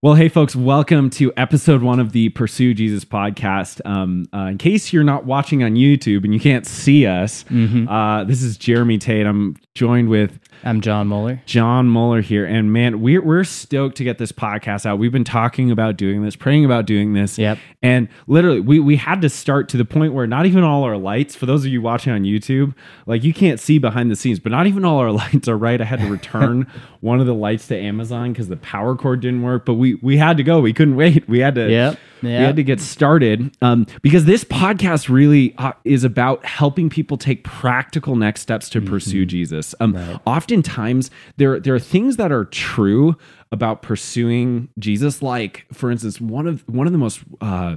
Well, hey, folks, welcome to episode one of the Pursue Jesus podcast. Um, uh, in case you're not watching on YouTube and you can't see us, Mm-hmm. uh, this is Jeremy Tate. I'm joined with I'm John Muller. John Muller here. And man, we're, we're stoked to get this podcast out. We've been talking about doing this, praying about doing this. Yep. And literally, we, we had to start to the point where not even all our lights, for those of you watching on YouTube, like you can't see behind the scenes, but not even all our lights are right. I had to return one of the lights to Amazon because the power cord didn't work, but we, we had to go. We couldn't wait. We had to. Yep. We had to get started um, because this podcast really uh, is about helping people take practical next steps to pursue Jesus. Um, Oftentimes, there there are things that are true about pursuing Jesus. Like, for instance, one of one of the most uh,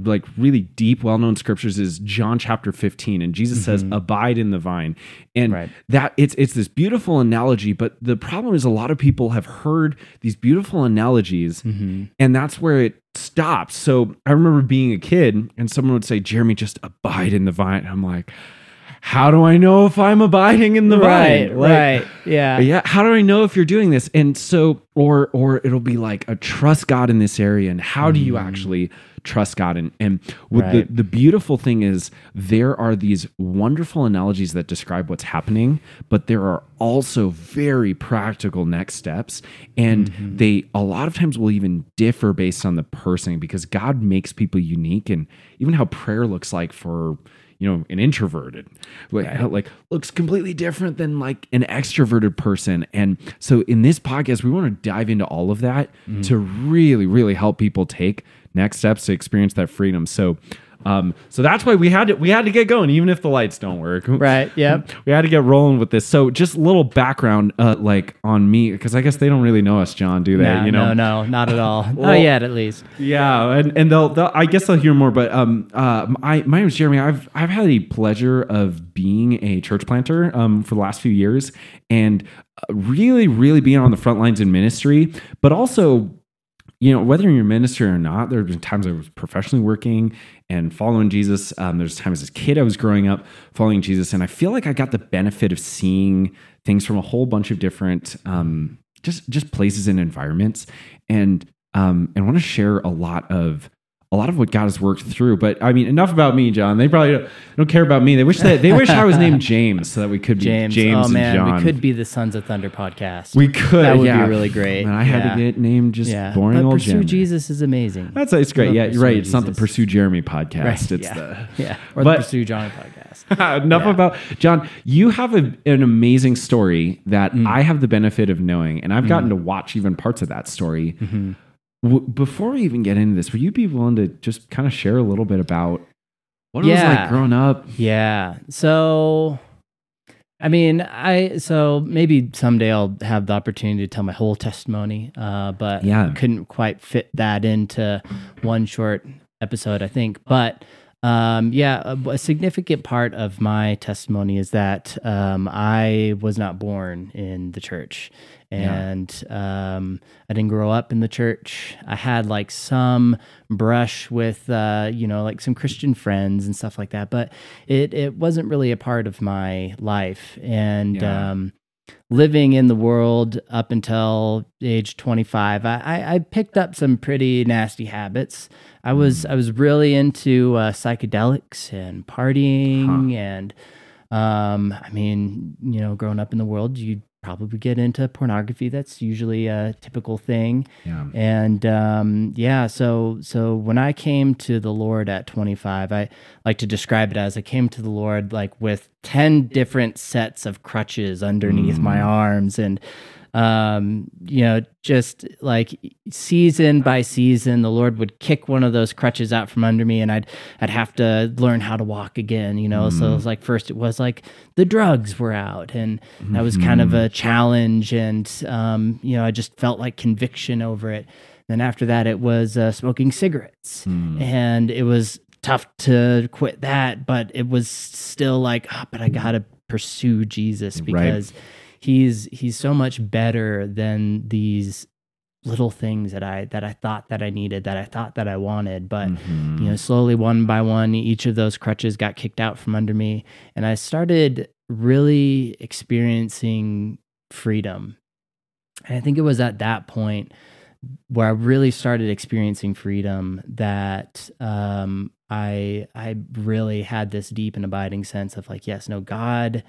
like really deep, well known scriptures is John chapter fifteen, and Jesus says, mm-hmm. "Abide in the vine," and Right. that it's it's this beautiful analogy. But the problem is, a lot of people have heard these beautiful analogies mm-hmm. and that's where it stops. So I remember being a kid, and someone would say, "Jeremy, just abide in the vine." And I'm like, "How do I know if I'm abiding in the Right, vine?" Like, right. Yeah. yeah. How do I know if you're doing this? And so, or or it'll be like a trust God in this area, and how do you actually trust God? And and Mm. Right. the the beautiful thing is there are these wonderful analogies that describe what's happening, but there are also very practical next steps, and Mm-hmm. they a lot of times will even differ based on the person because God makes people unique, and even how prayer looks like for you know an introverted. Like how- like looks completely different than like an extroverted person. And so in this podcast we want to dive into all of that Mm-hmm. to really really help people take next steps to experience that freedom. So um so that's why we had to we had to get going even if the lights don't work Right. Yep. we had to get rolling with this so just a little background uh like on me because i guess they don't really know us john do they No, you know no, no, not at all. Well- not yet, at least. yeah, and, and they'll, they'll I guess they'll hear more. But um, uh, I my name is Jeremy. I've I've had the pleasure of being a church planter um for the last few years, and uh, really really being on the front lines in ministry, but also. You know, whether you're a minister or not, there have been times I was professionally working and following Jesus. Um, there's times as a kid I was growing up following Jesus, and I feel like I got the benefit of seeing things from a whole bunch of different um, just just places and environments. And um, and want to share a lot of a lot of what God has worked through. But I mean, enough about me, John. They probably don't, don't care about me. They wish that they wish I was named James so that we could be James. James, oh, man. John. We could be the Sons of Thunder podcast. We could. That would yeah. be really great. And I had Yeah. to get named just yeah. boring but old Pursue Jeremy. Jesus is amazing. That's it's great. Yeah, you're right. It's not the Pursue Jeremy podcast. Right, It's the yeah. Or But- the Pursue Johnny podcast. Enough about John. You have a, an amazing story that Mm. I have the benefit of knowing, and I've gotten to watch even parts of that story. Mm-hmm. W- before we even get into this, would you be willing to just kind of share a little bit about what it was Yeah. like growing up? Yeah. So, I mean, I so maybe someday I'll have the opportunity to tell my whole testimony, uh, but Yeah. couldn't quite fit that into one short episode, I think. But um, yeah, a, a significant part of my testimony is that um, I was not born in the church. Yeah. And um, I didn't grow up in the church. I had like some brush with, uh, you know, like some Christian friends and stuff like that, but it it wasn't really a part of my life. And Yeah. Living in the world up until age 25 I, I, I picked up some pretty nasty habits. I was i was really into uh, psychedelics and partying and um, i mean you know growing up in the world you probably get into pornography. That's usually a typical thing. Yeah. and um, yeah, so so when I came to the Lord at 25, I like to describe it as I came to the Lord like with 10 different sets of crutches underneath my arms. And um you know just like season by season the lord would kick one of those crutches out from under me and i'd i'd have to learn how to walk again you know? So it was like first it was like the drugs were out and that was kind of a challenge and um you know i just felt like conviction over it. Then after that it was uh, smoking cigarettes. And it was tough to quit that but it was still like oh, but i gotta pursue jesus because he's he's so much better than these little things that I that I thought that I needed, that I thought that I wanted. But Mhm. you know, slowly one by one, each of those crutches got kicked out from under me, and I started really experiencing freedom. And I think it was at that point where I really started experiencing freedom that um, I I really had this deep and abiding sense of like, yes, no, God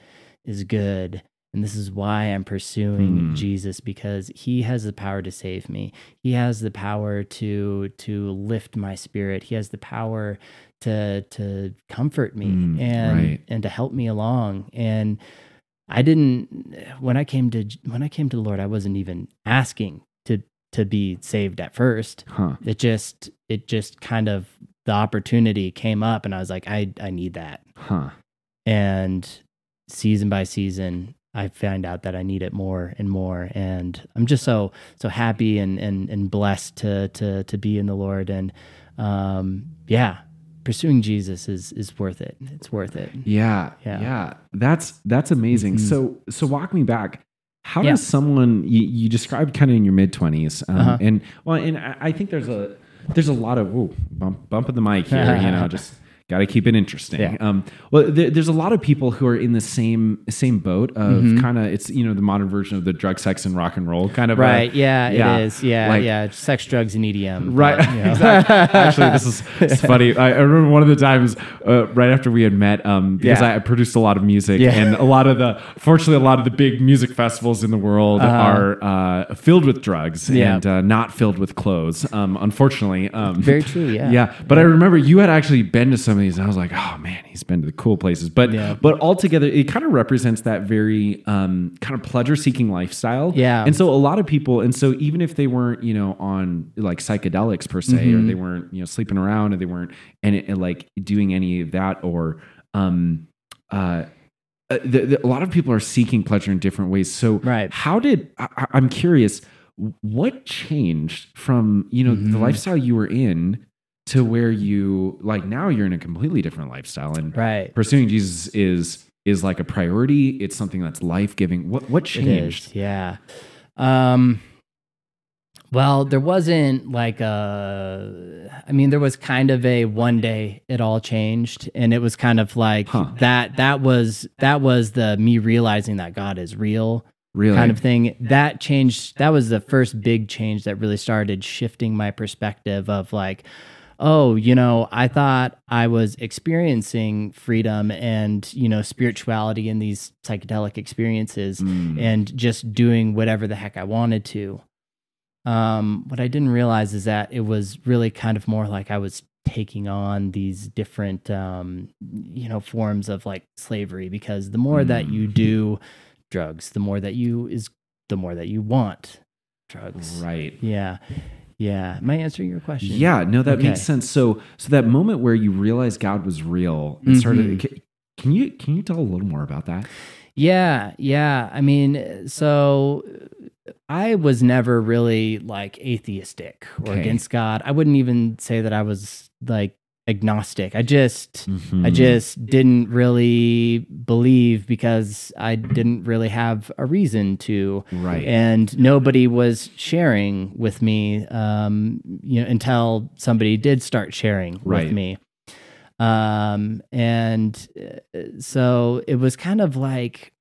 is good. And this is why I'm pursuing Hmm. Jesus because he has the power to save me. He has the power to to lift my spirit. He has the power to to comfort me Mm, and right. and to help me along. And I didn't when I came to when I came to the Lord, I wasn't even asking to to be saved at first. Huh. It just it just kind of the opportunity came up and I was like, I I need that. Huh. And season by season, I find out that I need it more and more. And I'm just so so happy and and and blessed to to to be in the Lord. And um yeah, pursuing Jesus is is worth it. It's worth it. Yeah, yeah. Yeah. That's that's amazing. Mhm. So so walk me back. How Yeah. does someone you, you described kind of in your mid twenties, um, Uh-huh. and well, and I, I think there's a there's a lot of ooh, bump bump of the mic here. you know, just got to keep it interesting. Yeah. Um, well, there, there's a lot of people who are in the same same boat of Mhm. kind of it's you know the modern version of the drug, sex, and rock and roll kind of a- Right. Yeah, yeah, it is. Yeah. like- yeah. Sex, drugs, and EDM. Right. but, you know. exactly. Actually, this is it's funny. I, I remember one of the times uh, right after we had met, um, because Yeah. I produced a lot of music, Yeah. and a lot of the, fortunately, a lot of the big music festivals in the world Uh-huh. are uh, filled with drugs Yeah. and uh, not filled with clothes. Um, unfortunately, um, Very true. Yeah. yeah, but I remember you had actually been to some of these, and I was like, "Oh man, he's been to the cool places." But Yeah. but altogether, it kind of represents that very um, kind of pleasure-seeking lifestyle. Yeah. and so a lot of people, and so even if they weren't, you know, on like psychedelics per se, or Mhm. they weren't, you know, sleeping around, or they weren't, and, it, and like doing any of that, or um, uh. Uh, the, the, a lot of people are seeking pleasure in different ways. So, Right. how did I, I'm curious? What changed from you know the Mhm. lifestyle you were in to where you like now you're in a completely different lifestyle and Right. pursuing Jesus is is like a priority. It's something that's life giving. What what changed? is, yeah. Um, well, there wasn't like a. I mean, there was kind of a one day it all changed, and it was kind of like Huh. that. That was that was the me realizing that God is real Really? kind of thing. That changed. That was the first big change that really started shifting my perspective of like, oh, you know, I thought I was experiencing freedom and you know spirituality in these psychedelic experiences Mm. and just doing whatever the heck I wanted to. Um, what I didn't realize is that it was really kind of more like I was taking on these different, um, you know, forms of like slavery because the more that you Mm. do drugs, the more that you is the more that you want drugs. right. Yeah. Yeah. Am I answering your question? Yeah. No, that makes sense. So so that moment where you realized God was real and started. Mhm. Can, can you can you tell a little more about that? Yeah, yeah. I mean, so I was never really like atheistic or Okay. against God. I wouldn't even say that I was like agnostic. I just I Mhm. just didn't really believe because I didn't really have a reason to right. and nobody was sharing with me um you know until somebody did start sharing Right. with me um and uh, so it was kind of like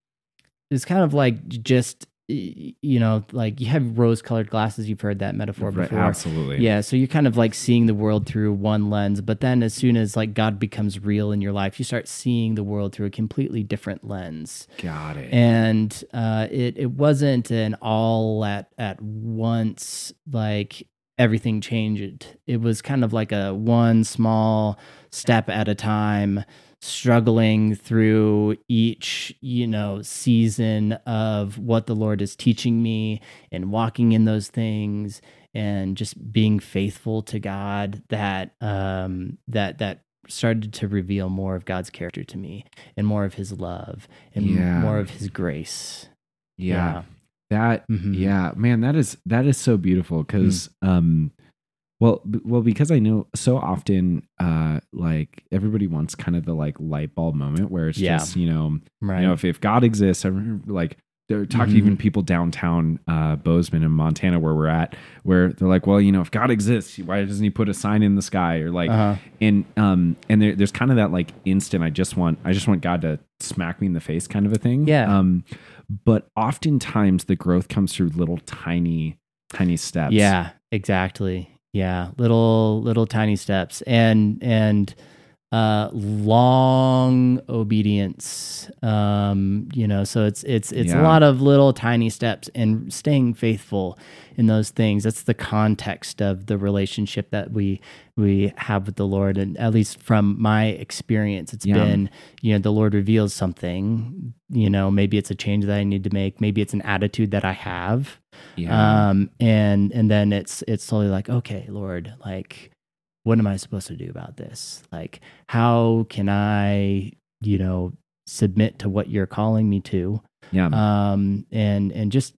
it's kind of like just you know like you have rose colored glasses you've heard that metaphor Right, before absolutely. yeah, so you're kind of like seeing the world through one lens, but then as soon as like God becomes real in your life, you start seeing the world through a completely different lens. Got it. And uh, it it wasn't an all at at once like everything changed. It was kind of like a one small step at a time struggling through each you know season of what the lord is teaching me and walking in those things and just being faithful to god that um that that started to reveal more of god's character to me and more of his love and Yeah. more of his grace yeah. That Mhm. yeah, man, that is that is so beautiful because um well b- well because I know so often uh like everybody wants kind of the like light bulb moment where it's Yeah. just, you know, right you know if, if God exists, I remember like they're talking to Mhm. even people downtown uh Bozeman in Montana where we're at where they're like, well, you know, if God exists, why doesn't he put a sign in the sky or like uh-huh. and um and there, there's kind of that like instant i just want i just want god to smack me in the face kind of a thing Yeah. um but oftentimes the growth comes through little tiny tiny steps yeah exactly. Yeah, little little tiny steps. And and uh long obedience um you know so it's it's it's Yeah. a lot of little tiny steps and staying faithful in those things that's the context of the relationship that we we have with the lord and at least from my experience it's Yeah. been you know the lord reveals something you know maybe it's a change that i need to make maybe it's an attitude that i have Yeah. um and and then it's it's slowly like okay lord like what am i supposed to do about this like how can i you know submit to what you're calling me to yeah. um and and just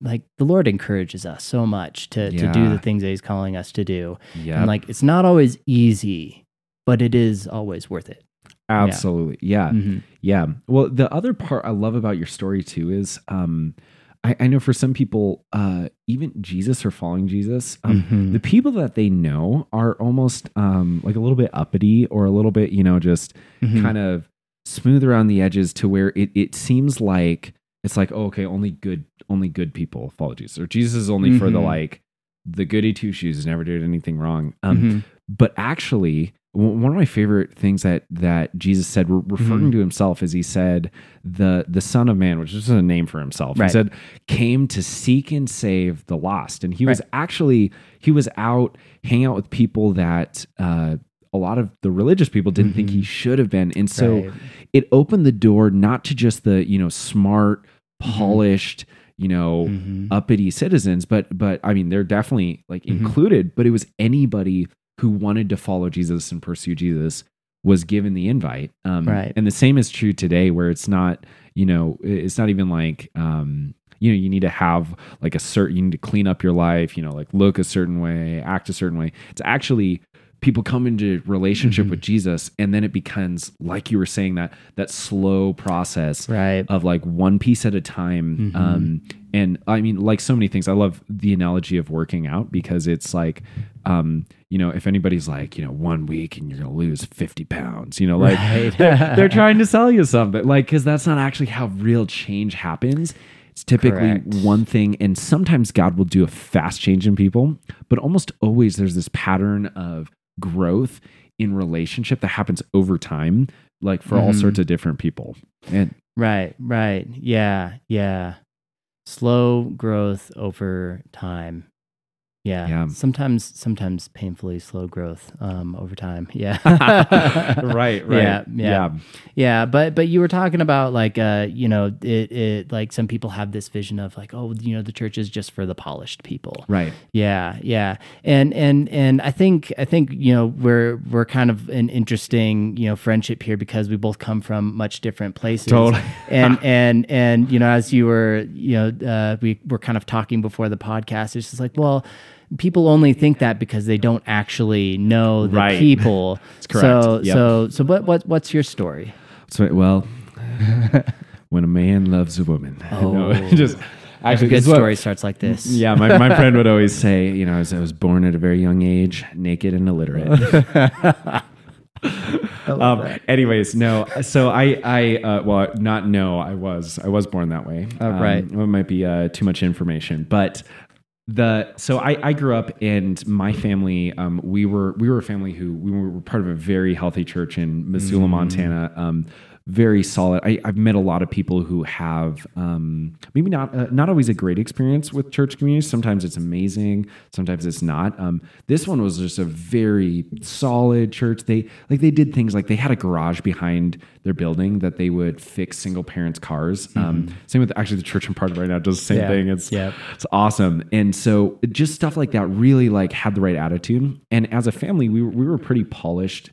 like the lord encourages us so much to to do the things that he's calling us to do yeah. and like it's not always easy but it is always worth it Absolutely. Yeah. Mhm. Yeah. Well, the other part I love about your story too is um I, I know for some people, uh, even Jesus or following Jesus, um, Mhm. the people that they know are almost um like a little bit uppity or a little bit, you know, just Mhm. kind of smooth around the edges to where it, it seems like it's like, oh, okay, only good only good people follow Jesus. Or Jesus is only for the Mhm. like the goody two shoes never did anything wrong. Um, Mhm. but actually one of my favorite things that that jesus said re- referring Mhm. to himself is he said the the son of man which is a name for himself he said came to seek and save the lost and he was actually he was out hanging out with people that uh a lot of the religious people didn't think Mhm. he should have been and so Right. it opened the door not to just the you know smart polished you know Mhm. uppity citizens, but but I mean they're definitely like Mhm. included. But it was anybody who wanted to follow Jesus and pursue Jesus was given the invite. Um, Right. And the same is true today, where it's not you know it's not even like um, you know you need to have like a certain you need to clean up your life. You know like look a certain way, act a certain way. It's actually people come into relationship Mhm. with Jesus and then it becomes like you were saying that that slow process right of like one piece at a time. Mhm. Um, and I mean, like so many things, I love the analogy of working out because it's like, um, you know, if anybody's like, you know, one week and you're going to lose 50 pounds, you know, like Right. they're, they're trying to sell you something, like, cause that's not actually how real change happens. It's typically Correct. one thing. And sometimes God will do a fast change in people, but almost always there's this pattern of growth in relationship that happens over time, like for all Mhm. sorts of different people. And Right, right. Yeah, yeah. Slow growth over time. Yeah. Yeah. Sometimes sometimes painfully slow growth um over time. Yeah. right, right. Yeah, yeah. Yeah, but but you were talking about like uh you know it it like some people have this vision of like oh you know the church is just for the polished people. Right. Yeah, yeah, and and and I think I think you know we're we're kind of an interesting you know friendship here because we both come from much different places. Totally. and and and you know as you were you know uh, we were kind of talking before the podcast, it's just like well. People only think that because they don't actually know the Right. people. correct. So Yep. so so what what what's your story? So, well, when a man loves a woman. No, Oh. just A actually, good this is what- story starts like this. Yeah, my, my friend would always say, you know, I was, I was born at a very young age, naked and illiterate. um, anyways, no. So I, I, uh, well, not no. I was, I was born that way. Oh, Um, right. It might be uh, too much information, but the so I, I grew up and my family, um, we were we were a family who we were part of a very healthy church in Missoula, Mm. Montana. Um, very solid. I, I've met a lot of people who have um, maybe not uh, not always a great experience with church communities. Sometimes it's amazing, sometimes it's not. Um, this one was just a very solid church. They like they did things like they had a garage behind their building that they would fix single parents' cars. Um, same with actually the church I'm part of right now does the same Mm-hmm. Yeah. thing. It's Yep. it's awesome. And so just stuff like that really like had the right attitude. And as a family, we we were pretty polished,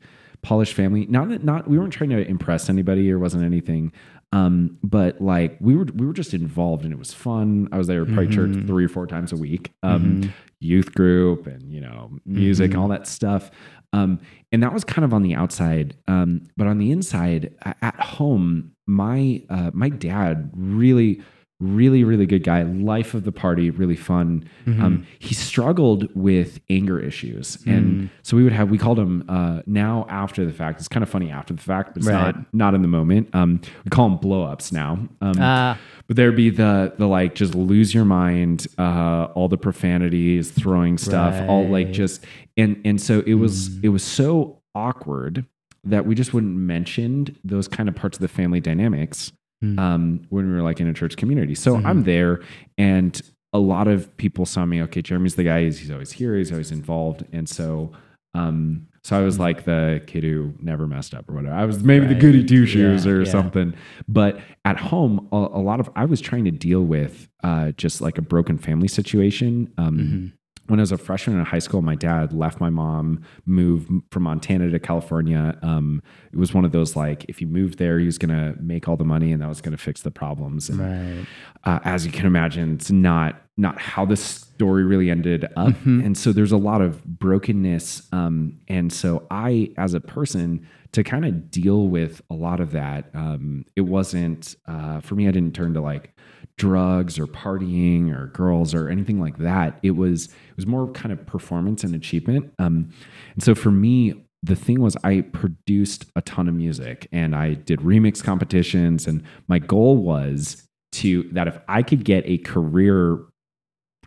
polished family. Not that not we weren't trying to impress anybody or wasn't anything. Um, but like we were we were just involved and it was fun. I was there probably church three or four times a week. Um, youth group and you know music and all that stuff. Um, and that was kind of on the outside. Um, but on the inside, at home, my uh, my dad really really really good guy. Life of the party really fun. Um, he struggled with anger issues. And so we would have we called him uh, now after the fact. It's kind of funny after the fact but it's Right. not not in the moment. Um, we call them blow ups now. Um, Ah. but there'd be the the like just lose your mind, uh, all the profanities, throwing stuff, all like just and and so it was Mm. it was so awkward that we just wouldn't mention those kind of parts of the family dynamics Mm. um, when we were like in a church community. So Mhm. I'm there, and a lot of people saw me. Okay, Jeremy's the guy. He's, he's always here. He's always involved, and so. Um, so I was like the kid who never messed up or whatever. I was maybe the goody two shoes Yeah, or yeah. something. But at home, a, a lot of I was trying to deal with uh, just like a broken family situation. Um, Mhm. When I was a freshman in high school, my dad left my mom, moved from Montana to California. Um, it was one of those like, if you moved there, he was going to make all the money and that was going to fix the problems. And Right. uh, as you can imagine, it's not not how the story really ended up. Mhm. And so there's a lot of brokenness. Um, and so I, as a person, to kind of deal with a lot of that, um, it wasn't uh, for me. I didn't turn to like drugs or partying or girls or anything like that. It was it was more kind of performance and achievement. Um, and so for me, the thing was I produced a ton of music and I did remix competitions and my goal was to that if I could get a career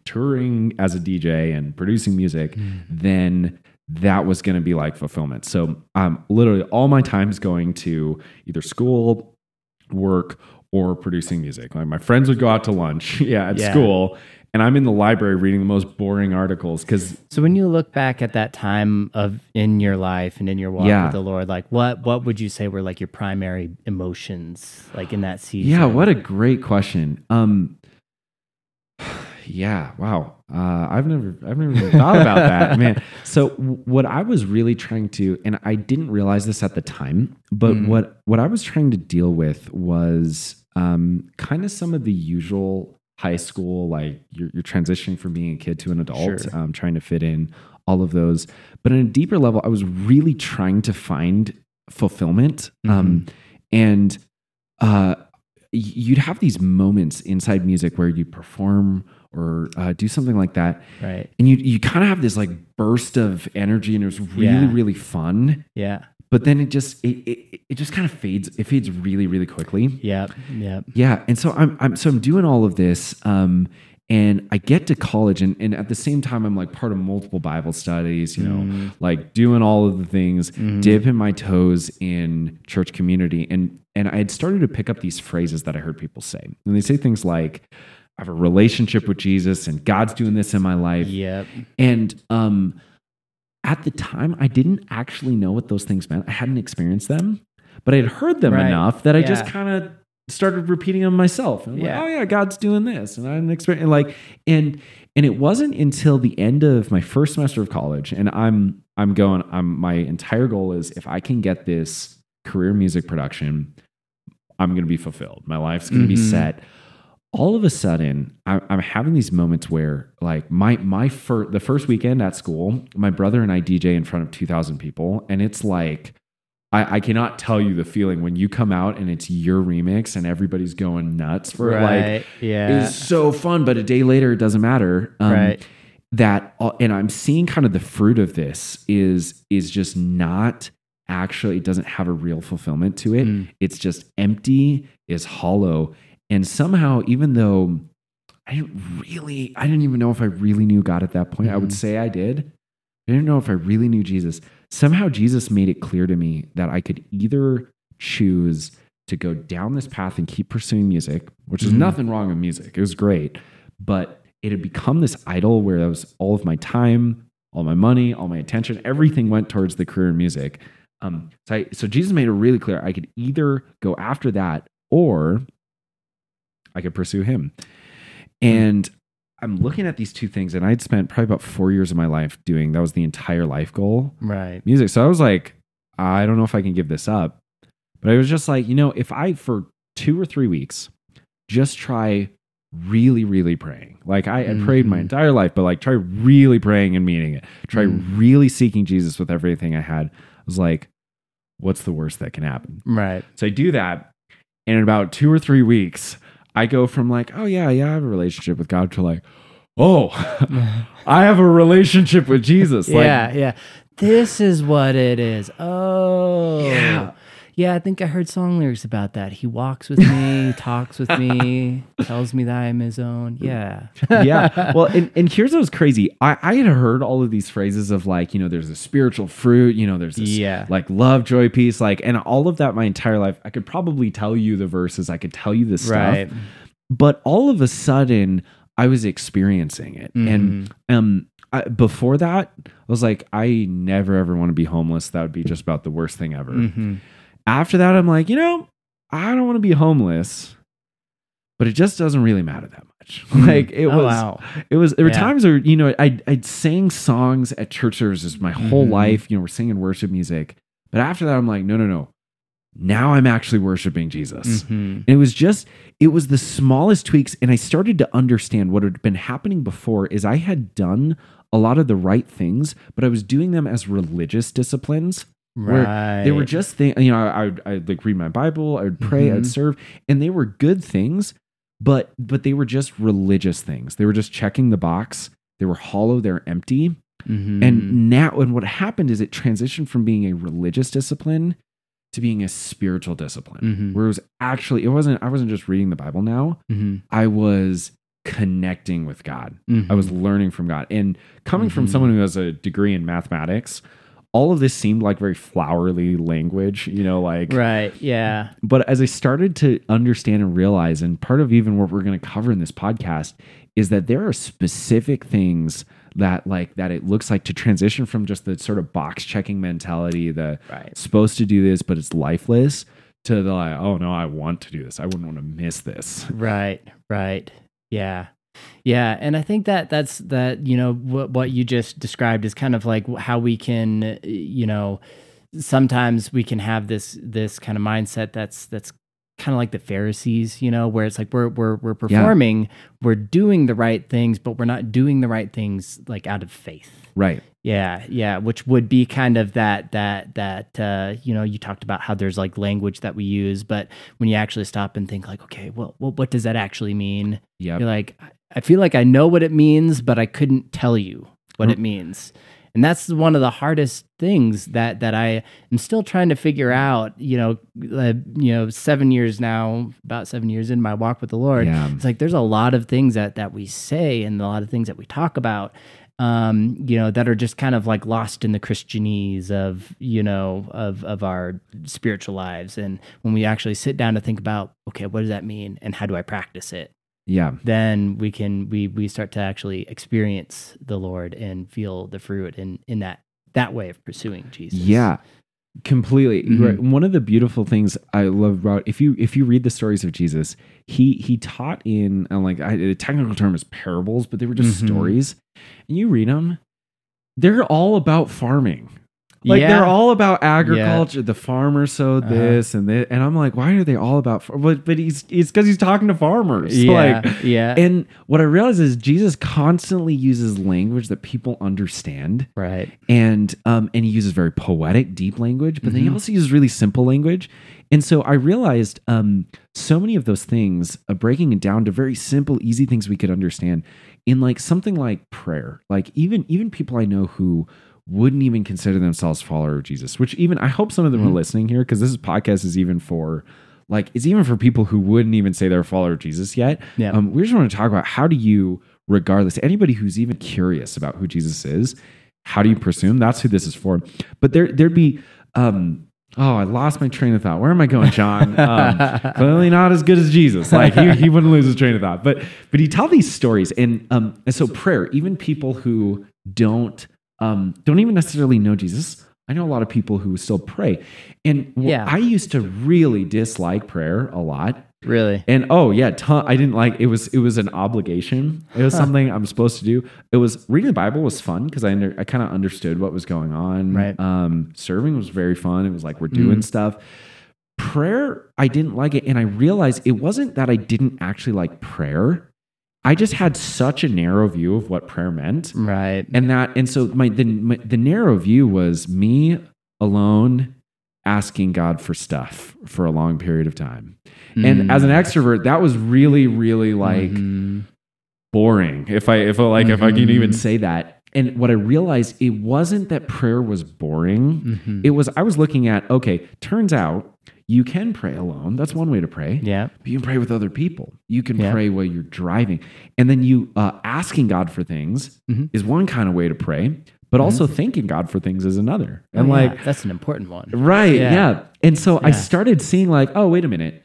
touring as a DJ and producing music, Mm. then that was going to be like fulfillment. So um, literally all my time is going to either school, work, or producing music. Like my friends would go out to lunch, yeah, at Yeah. school, and I'm in the library reading the most boring articles because So when you look back at that time of in your life and in your walk Yeah. with the Lord, like what what would you say were like your primary emotions like in that season? Yeah, what a great question. Um, yeah, wow. Uh, I've never, I've never even thought about that, man. So w- what I was really trying to, and I didn't realize this at the time, but Mhm. what what I was trying to deal with was um, kind of some of the usual high school, like you're, you're transitioning from being a kid to an adult, Sure. um, trying to fit in all of those. But on a deeper level, I was really trying to find fulfillment. Um, and uh, you'd have these moments inside music where you perform or uh, do something like that, right. and you you kind of have this like burst of energy, and it was really Yeah. really fun. Yeah. But then it just it, it, it just kind of fades. It fades really really quickly. yeah yeah Yeah, and so I'm I'm so I'm doing all of this, um, and I get to college, and and at the same time I'm like part of multiple Bible studies, you know, Mm. like doing all of the things, Mhm. dipping my toes in church community, and and I had started to pick up these phrases that I heard people say, and they say things like, "I have a relationship with Jesus, and God's doing this in my life," Yep. and um, at the time I didn't actually know what those things meant. I hadn't experienced them, but I had heard them Right. enough that I just kind of started repeating them myself. And I'm Yeah. like, oh yeah, God's doing this, and I'm experiencing like and and it wasn't until the end of my first semester of college, and I'm I'm going. I'm my entire goal is if I can get this career music production, I'm going to be fulfilled. My life's going to be Mhm. set all of a sudden I, i'm having these moments where like my my first the first weekend at school my brother and i dj in front of 2000 people and it's like I, I cannot tell you the feeling when you come out and it's your remix and everybody's going nuts for it like yeah. it's so fun but a day later it doesn't matter um, Right. that uh, and i'm seeing kind of the fruit of this is is just not actually it doesn't have a real fulfillment to it Mm. it's just empty is hollow and somehow even though i didn't really i didn't even know if i really knew god at that point. I would Mhm. say i did. I didn't know if i really knew jesus. Somehow jesus made it clear to me that i could either choose to go down this path and keep pursuing music which is Mhm. nothing wrong with music. It was great. But it had become this idol where that was all of my time all my money all my attention everything went towards the career in music. Um, so, I, so jesus made it really clear i could either go after that or I could pursue him. And I'm looking at these two things, and I'd spent probably about four years of my life doing that was the entire life goal Right. music. So I was like, I don't know if I can give this up. But I was just like, you know, if I for two or three weeks just try really, really praying. Like I had prayed my Mhm. entire life, but like try really praying and meaning it. Try Mm. really seeking Jesus with everything I had. I was like, what's the worst that can happen? Right. So I do that. And in about two or three weeks, I go from like, oh, yeah, yeah, I have a relationship with God to like, oh, I have a relationship with Jesus. Like, yeah. Yeah. This is what it is. Oh. Yeah. Yeah, I think I heard song lyrics about that. He walks with me, talks with me, tells me that I am his own. Yeah. yeah. Well, and, and here's what was crazy. I, I had heard all of these phrases of like, you know, there's a spiritual fruit, you know, there's this Yeah. like love, joy, peace, like, and all of that my entire life. I could probably tell you the verses, I could tell you the stuff. Right. But all of a sudden, I was experiencing it. And um I, before that, I was like, I never ever want to be homeless. That would be just about the worst thing ever. Mhm. After that, I'm like, you know, I don't want to be homeless, but it just doesn't really matter that much. like it Oh, was, wow. it was. There were Yeah. times where you know I I sang songs at church services my whole Mhm. life. You know, we're singing worship music, but after that, I'm like, no, no, no. Now I'm actually worshiping Jesus. Mhm. And it was just, it was the smallest tweaks. And I started to understand what had been happening before is I had done a lot of the right things, but I was doing them as religious disciplines. Right. They were just things, you know, I, I'd, I'd like read my Bible, I would pray, I'd Mhm. serve, and they were good things, but but they were just religious things. They were just checking the box. They were hollow, they're empty. Mhm. And now, and what happened is it transitioned from being a religious discipline to being a spiritual discipline, Mhm. where it was actually, it wasn't, I wasn't just reading the Bible now, Mhm. I was connecting with God. I was Mhm. learning from God. And coming from Mhm. someone who has a degree in mathematics, all of this seemed like very flowery language, you know, like, Right. Yeah. but as I started to understand and realize, and part of even what we're going to cover in this podcast is that there are specific things that like that it looks like to transition from just the sort of box checking mentality, the Right. supposed to do this, but it's lifeless, to the like, oh no, I want to do this. I wouldn't want to miss this. Right, right. Yeah. Yeah, and I think that that's that, you know, what what you just described is kind of like how we can, uh, you know, sometimes we can have this this kind of mindset that's that's kind of like the Pharisees, you know, where it's like we're we're we're performing, we're doing the right things, but we're not doing the right things like out of faith. Right. Yeah, yeah, which would be kind of that that that uh, you know you talked about how there's like language that we use, but when you actually stop and think like, okay, well, well what does that actually mean? Yeah, You're like, I- feel like I know what it means, but I couldn't tell you what Mm. it means, and that's one of the hardest things that that I am still trying to figure out. You know, uh, you know, seven years now, about seven years in my walk with the Lord, Yeah. it's like there's a lot of things that that we say and a lot of things that we talk about um you know that are just kind of like lost in the christianese of you know of of our spiritual lives. And when we actually sit down to think about okay what does that mean and how do i practice it? Yeah. then we can we we start to actually experience the lord and feel the fruit in in that that way of pursuing jesus. Yeah, completely. Mhm. Right. One of the beautiful things I love about if you if you read the stories of Jesus, he he taught in and like I, the technical term is parables, but they were just Mhm. stories, and you read them, they're all about farming. Like Yeah. they're all about agriculture. The farmer sowed Uh-huh. this and this, and I'm like, why are they all about? Far-? But but he's it's because he's talking to farmers. yeah Like, yeah and what I realize is Jesus constantly uses language that people understand right and um and he uses very poetic deep language but then he Mhm. also uses really simple language and so i realized um so many of those things uh, breaking it down to very simple easy things we could understand in like something like prayer like even even people i know who wouldn't even consider themselves follower of jesus which even i hope some of them are Mhm. listening here because this podcast is even for like it's even for people who wouldn't even say they're a follower of jesus yet yeah um, we just want to talk about how do you, regardless, anybody who's even curious about who Jesus is, how do you pursue him? That's who this is for. But there, there'd be, um, oh, I lost my train of thought. Where am I going, John? Um, clearly not as good as Jesus. Like he, he wouldn't lose his train of thought. But but he tell these stories, and um, and so prayer, even people who don't um don't even necessarily know Jesus. I know a lot of people who still pray, and Yeah. I used to really dislike prayer a lot. really And oh yeah, ton, I didn't like it was it was an obligation. It was Huh. something I'm supposed to do. It was reading the Bible was fun because I under, I kind of understood what was going on. Right. Um, serving was very fun. It was like we're doing Mm. stuff. Prayer, I didn't like it, and I realized it wasn't that I didn't actually like prayer. I just had such a narrow view of what prayer meant, right and that and so my the my, the narrow view was me alone asking God for stuff for a long period of time. And as an extrovert, that was really, really like Mhm. boring. If I, if I, like, if I can even Mhm. say that. and what I realized, it wasn't that prayer was boring. Mhm. It was, I was looking at, okay, turns out you can pray alone. That's one way to pray. Yeah. But you can pray with other people. You can Yeah. pray while you're driving. And then you uh, asking God for things Mhm. is one kind of way to pray, but also thanking God for things is another. And Oh, yeah, like, that's an important one. right. Yeah. Yeah. And so I started seeing, like, oh, wait a minute.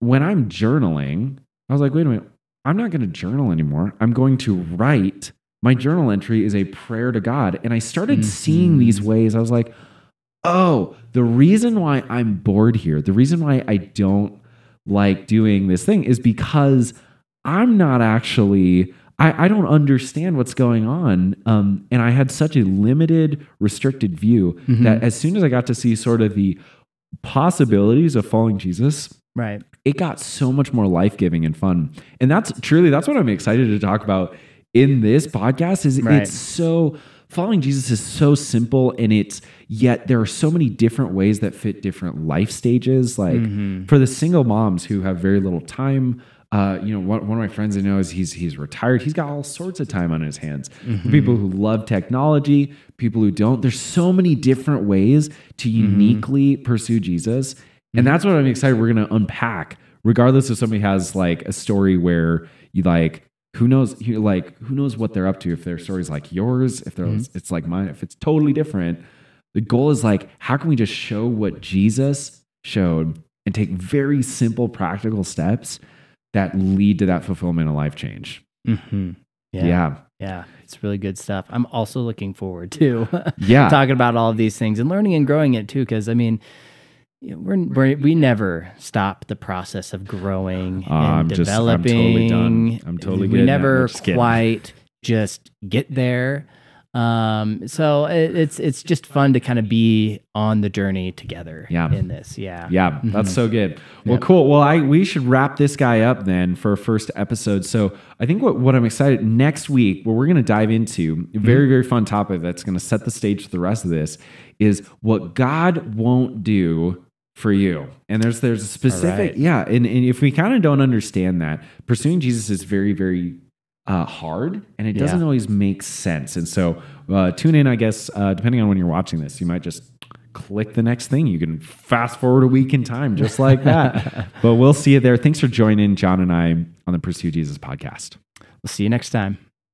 When I'm journaling, I was like, wait a minute. I'm not going to journal anymore. I'm going to write. My journal entry is a prayer to God. And I started seeing Mhm. these ways. I was like, oh, the reason why I'm bored here, the reason why I don't like doing this thing is because I'm not actually, I, I don't understand what's going on. Um, and I had such a limited, restricted view Mhm. that as soon as I got to see sort of the possibilities of following Jesus, Right. it got so much more life-giving and fun. And that's truly that's what I'm excited to talk about in this podcast is Right. it's so following Jesus is so simple and it's yet there are so many different ways that fit different life stages like Mhm. for the single moms who have very little time uh, you know, one, one of my friends I know is he's he's retired. He's got all sorts of time on his hands. Mm-hmm. People who love technology, people who don't. There's so many different ways to Mm-hmm. uniquely pursue Jesus, and that's what I'm excited. We're going to unpack, regardless if somebody has like a story where you like who knows you like who knows what they're up to if their story's like yours if they're Mm-hmm. it's like mine if it's totally different the goal is like how can we just show what jesus showed and take very simple practical steps that lead to that fulfillment and life change hmm yeah Yeah. yeah, Yeah. It's really good stuff. I'm also looking forward to yeah. talking about all of these things and learning and growing it too. Because I mean, you know, we're, we're we never stop the process of growing Uh, and I'm just- I'm developing. totally done. I'm totally We never just quite just get there. Um, so it, it's it's just fun to kind of be on the journey together. Yeah. in this. Yeah. Yeah, that's so good. Well, Yep. cool. Well, I we should wrap this guy up then for a first episode. So I think what, what I'm excited next week, what we're going to dive into, a very very fun topic that's going to set the stage for the rest of this, is what God won't do for you. And there's there's a specific right. yeah, and, and if we kind of don't understand that, pursuing Jesus is very very uh, hard and it doesn't Yeah. always make sense. And so uh, tune in, I guess, uh, depending on when you're watching this, you might just click the next thing. You can fast forward a week in time just like that. but we'll see you there. Thanks for joining John and I on the Pursue Jesus podcast. We'll see you next time.